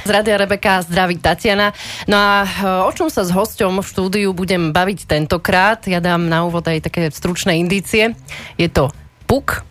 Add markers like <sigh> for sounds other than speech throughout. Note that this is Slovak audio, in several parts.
Z Radia Rebeka zdraví Tatiana. No a e, o čom sa s hosťom v štúdiu budem baviť tentokrát? Ja dám na úvod aj také stručné indície. Je to puk,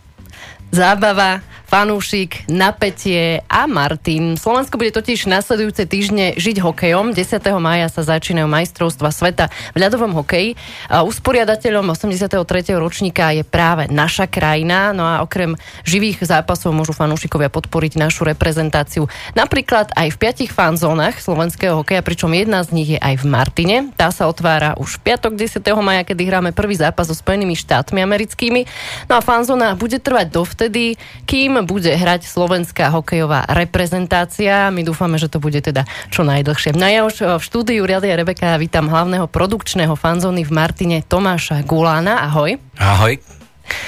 zábava, fanúšik, napätie a Martin. Slovensko bude totiž nasledujúce týždne žiť hokejom. 10. maja sa začínajú majstrovstva sveta v ľadovom hokeji. Usporiadateľom 83. ročníka je práve naša krajina. No a okrem živých zápasov môžu fanúšikovia podporiť našu reprezentáciu. Napríklad aj v piatich fanzónach slovenského hokeja, pričom jedna z nich je aj v Martine. Tá sa otvára už v piatok 10. maja, kedy hráme prvý zápas so Spojenými štátmi americkými. No a fanzóna bude trvať dovtedy, kým bude hrať slovenská hokejová reprezentácia. My dúfame, že to bude teda čo najdlhšie. No ja už eh, v štúdiu Radia Rebeka vítam hlavného produkčného fanzóny v Martine Tomáša Gulána. Ahoj. Ahoj.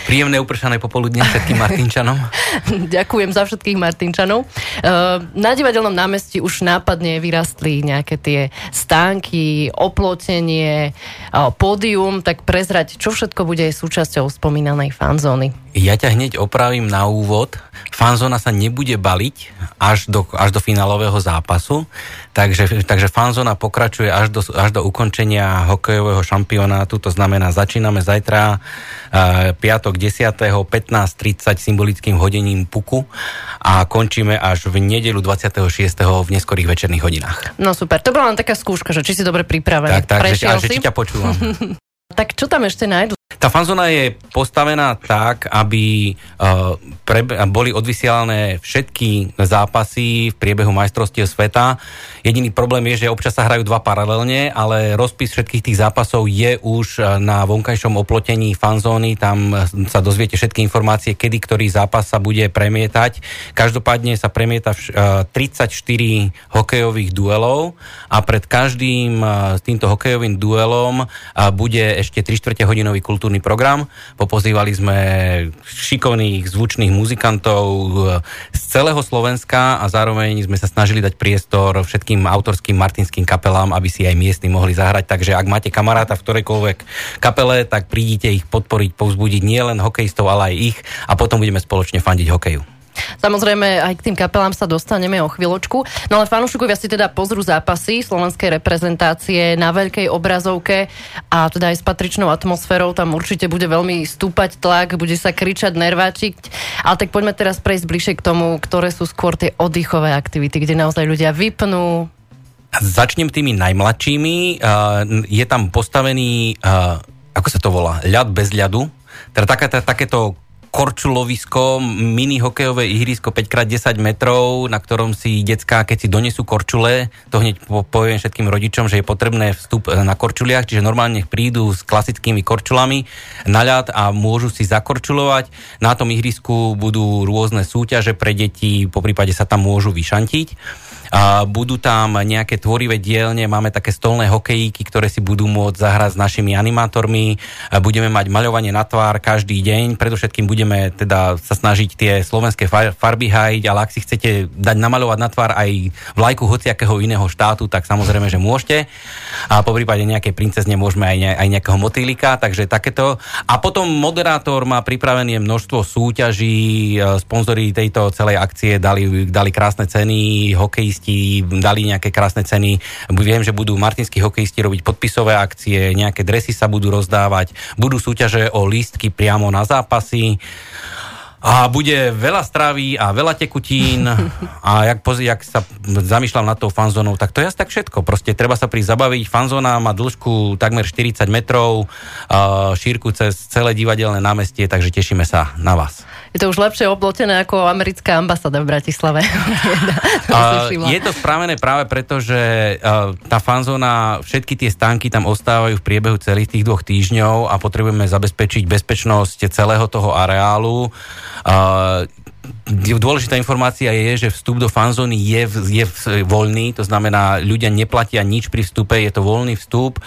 Príjemné upršané popoludne všetkým Martinčanom. <laughs> Ďakujem za všetkých Martinčanov. Eh, na divadelnom námestí už nápadne vyrastli nejaké tie stánky, oplotenie, eh, pódium, tak prezrať, čo všetko bude súčasťou spomínanej fanzóny. Ja ťa hneď opravím na úvod. Fanzóna sa nebude baliť až do, až do finálového zápasu, takže, takže fanzóna pokračuje až do, až do ukončenia hokejového šampionátu, to znamená začíname zajtra uh, piatok 10. 15.30 symbolickým hodením puku a končíme až v nedelu 26. v neskorých večerných hodinách. No super, to bola len taká skúška, že či si dobre pripravený. Tak, tak, že, že či ťa počúvam. <laughs> tak čo tam ešte nájdu? Tá fanzona je postavená tak, aby uh, pre, boli odvysielané všetky zápasy v priebehu majstrovstiev sveta. Jediný problém je, že občas sa hrajú dva paralelne, ale rozpis všetkých tých zápasov je už uh, na vonkajšom oplotení fanzóny. Tam uh, sa dozviete všetky informácie, kedy ktorý zápas sa bude premietať. Každopádne sa premieta uh, 34 hokejových duelov a pred každým uh, týmto hokejovým duelom uh, bude ešte 3 čtvrte hodinový kultúrny kultúrny program. Popozývali sme šikovných zvučných muzikantov eh, z celého Slovenska a zároveň sme sa snažili dať priestor všetkým autorským martinským kapelám, aby si aj miestni mohli zahrať. Takže ak máte kamaráta v ktorejkoľvek kapele, tak prídite ich podporiť, povzbudiť nielen hokejistov, ale aj ich a potom budeme spoločne fandiť hokeju. Samozrejme, aj k tým kapelám sa dostaneme o chvíľočku. No ale fanúšikovia si teda pozrú zápasy slovenskej reprezentácie na veľkej obrazovke a teda aj s patričnou atmosférou tam určite bude veľmi stúpať tlak, bude sa kričať nerváčik. Ale tak poďme teraz prejsť bližšie k tomu, ktoré sú skôr tie oddychové aktivity, kde naozaj ľudia vypnú, Začnem tými najmladšími. Je tam postavený, ako sa to volá, ľad bez ľadu. Teda také, takéto korčulovisko, mini hokejové ihrisko 5x10 metrov, na ktorom si detská, keď si donesú korčule, to hneď poviem všetkým rodičom, že je potrebné vstup na korčuliach, čiže normálne prídu s klasickými korčulami na ľad a môžu si zakorčulovať. Na tom ihrisku budú rôzne súťaže pre deti, po prípade sa tam môžu vyšantiť. Budú tam nejaké tvorivé dielne, máme také stolné hokejíky, ktoré si budú môcť zahrať s našimi animátormi. Budeme mať maľovanie na tvár každý deň, predovšetkým budeme teda sa snažiť tie slovenské farby hajiť, ale ak si chcete dať namaľovať na tvár aj vlajku hociakého iného štátu, tak samozrejme, že môžete. A po prípade nejakej princezne môžeme aj, ne, aj nejakého motýlika, takže takéto. A potom moderátor má pripravené množstvo súťaží, e, sponzori tejto celej akcie dali, dali krásne ceny, hokejisti hokejisti dali nejaké krásne ceny. Viem, že budú martinskí hokejisti robiť podpisové akcie, nejaké dresy sa budú rozdávať, budú súťaže o lístky priamo na zápasy. A bude veľa stravy a veľa tekutín <laughs> a jak, jak sa zamýšľam nad tou fanzónou, tak to je asi tak všetko. Proste treba sa prísť zabaviť. Fanzóna má dĺžku takmer 40 metrov, šírku cez celé divadelné námestie, takže tešíme sa na vás. Je to už lepšie oblotené ako americká ambasáda v Bratislave. <laughs> uh, je to spravené práve preto, že tá fanzóna, všetky tie stánky tam ostávajú v priebehu celých tých dvoch týždňov a potrebujeme zabezpečiť bezpečnosť celého toho areálu. Dôležitá informácia je, že vstup do fanzóny je, je voľný, to znamená, ľudia neplatia nič pri vstupe, je to voľný vstup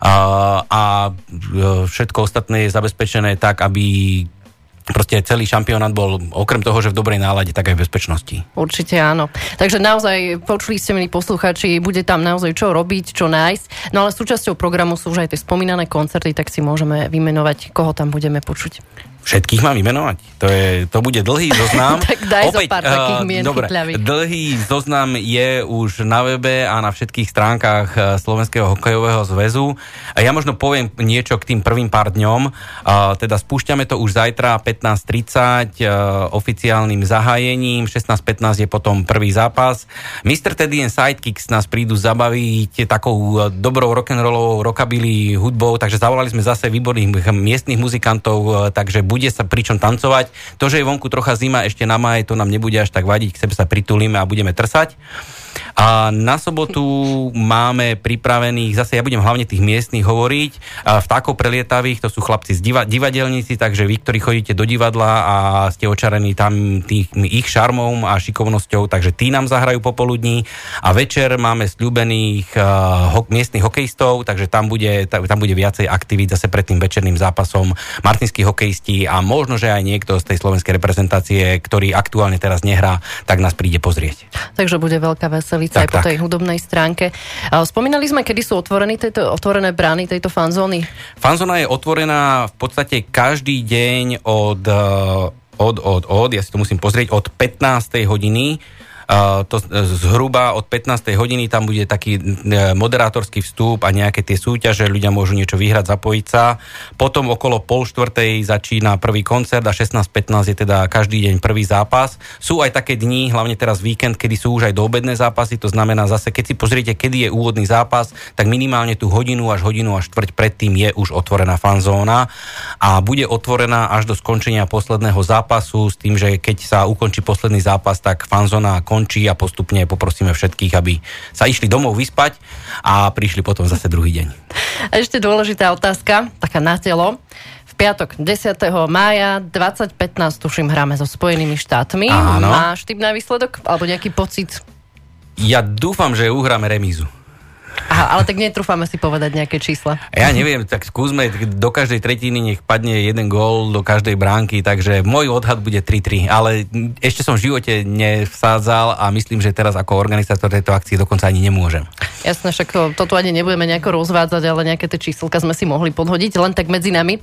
a, a všetko ostatné je zabezpečené tak, aby proste celý šampionát bol okrem toho, že v dobrej nálade, tak aj v bezpečnosti. Určite áno. Takže naozaj, počuli ste milí poslucháči, bude tam naozaj čo robiť, čo nájsť. No ale súčasťou programu sú už aj tie spomínané koncerty, tak si môžeme vymenovať, koho tam budeme počuť. Všetkých mám vymenovať. To, je, to bude dlhý zoznam. <laughs> tak daj Opäť, zo pár uh, takých mien dobre, Dlhý zoznam je už na webe a na všetkých stránkach eh, Slovenského hokejového zväzu. A ja možno poviem niečo k tým prvým pár dňom. Uh, teda spúšťame to už zajtra 15.30 uh, oficiálnym zahájením. 16.15 je potom prvý zápas. Mr. Teddy and Sidekicks nás prídu zabaviť takou dobrou rock'n'rollovou rockabilly hudbou, takže zavolali sme zase výborných miestnych muzikantov, takže bude sa pričom tancovať. To, že je vonku trocha zima ešte na maj, to nám nebude až tak vadiť, k sebe sa pritulíme a budeme trsať. A na sobotu máme pripravených, zase ja budem hlavne tých miestnych hovoriť, vtákov prelietavých, to sú chlapci z diva, divadelníci, takže vy, ktorí chodíte do divadla a ste očarení tam tých, ich šarmom a šikovnosťou, takže tí nám zahrajú popoludní. A večer máme sľúbených uh, ho, miestnych hokejistov, takže tam bude, tam bude viacej aktivít zase pred tým večerným zápasom. Martinskí hokejisti a možno, že aj niekto z tej slovenskej reprezentácie, ktorý aktuálne teraz nehrá, tak nás príde pozrieť. Takže bude veľká veselý Tak, aj po tak. tej hudobnej stránke. Spomínali sme, kedy sú otvorené, tejto, otvorené brány tejto fanzóny? Fanzóna je otvorená v podstate každý deň od, eh, od, od, od, ja si to musím pozrieť, od 15. hodiny to zhruba od 15. hodiny tam bude taký e, moderátorský vstup a nejaké tie súťaže, ľudia môžu niečo vyhrať, zapojiť sa. Potom okolo pol štvrtej začína prvý koncert a 16.15 je teda každý deň prvý zápas. Sú aj také dni, hlavne teraz víkend, kedy sú už aj doobedné zápasy, to znamená zase, keď si pozriete, kedy je úvodný zápas, tak minimálne tú hodinu až hodinu až štvrť predtým je už otvorená fanzóna a bude otvorená až do skončenia posledného zápasu s tým, že keď sa ukončí posledný zápas, tak fanzóna skončí a postupne poprosíme všetkých, aby sa išli domov vyspať a prišli potom zase druhý deň. A ešte dôležitá otázka, taká na telo. V piatok 10. mája 2015, tuším, hráme so Spojenými štátmi. Áno. Máš typ na výsledok? Alebo nejaký pocit? Ja dúfam, že uhráme remízu. Aha, ale tak netrúfame si povedať nejaké čísla. Ja neviem, tak skúsme, do každej tretiny nech padne jeden gól do každej bránky, takže môj odhad bude 3-3, ale ešte som v živote nevsádzal a myslím, že teraz ako organizátor tejto akcie dokonca ani nemôžem. Jasné, však to, to tu ani nebudeme nejako rozvádzať, ale nejaké tie číselka sme si mohli podhodiť, len tak medzi nami.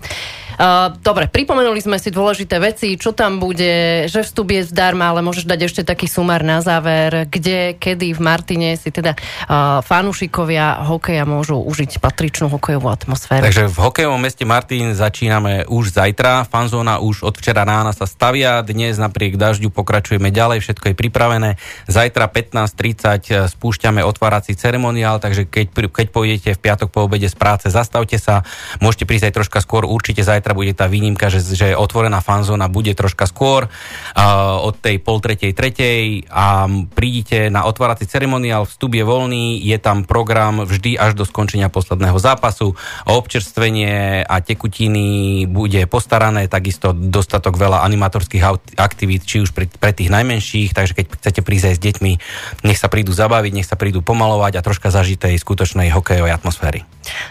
Uh, dobre, pripomenuli sme si dôležité veci, čo tam bude, že vstup je zdarma, ale môžeš dať ešte taký sumár na záver, kde, kedy v Martine si teda uh, fanúšikovia hokeja môžu užiť patričnú hokejovú atmosféru. Takže v hokejovom meste Martin začíname už zajtra, fanzóna už od včera rána sa stavia, dnes napriek dažďu pokračujeme ďalej, všetko je pripravené. Zajtra 15.30 spúšťame otvárací ceremoniál, takže keď, keď pôjdete v piatok po obede z práce, zastavte sa, môžete prísť aj troška skôr, určite zajtra zajtra bude tá výnimka, že, že otvorená fanzóna bude troška skôr uh, od tej pol tretej, tretej a prídite na otvárací ceremoniál, vstup je voľný, je tam program vždy až do skončenia posledného zápasu, občerstvenie a tekutiny bude postarané, takisto dostatok veľa animatorských aktivít, či už pre, pre tých najmenších, takže keď chcete prísť aj s deťmi, nech sa prídu zabaviť, nech sa prídu pomalovať a troška zažitej skutočnej hokejovej atmosféry.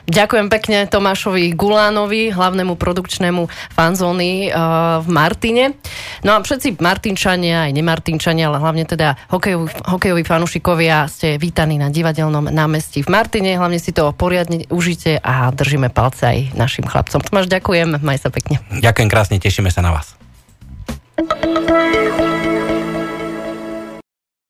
Ďakujem pekne Tomášovi Gulánovi, hlavnému produkčnému fanzóny uh, v Martine. No a všetci Martinčania, aj nemartinčania, ale hlavne teda hokejoví, hokejoví fanúšikovia ste vítaní na divadelnom námestí v Martine. Hlavne si to poriadne užite a držíme palce aj našim chlapcom. Tomáš, ďakujem, maj sa pekne. Ďakujem krásne, tešíme sa na vás.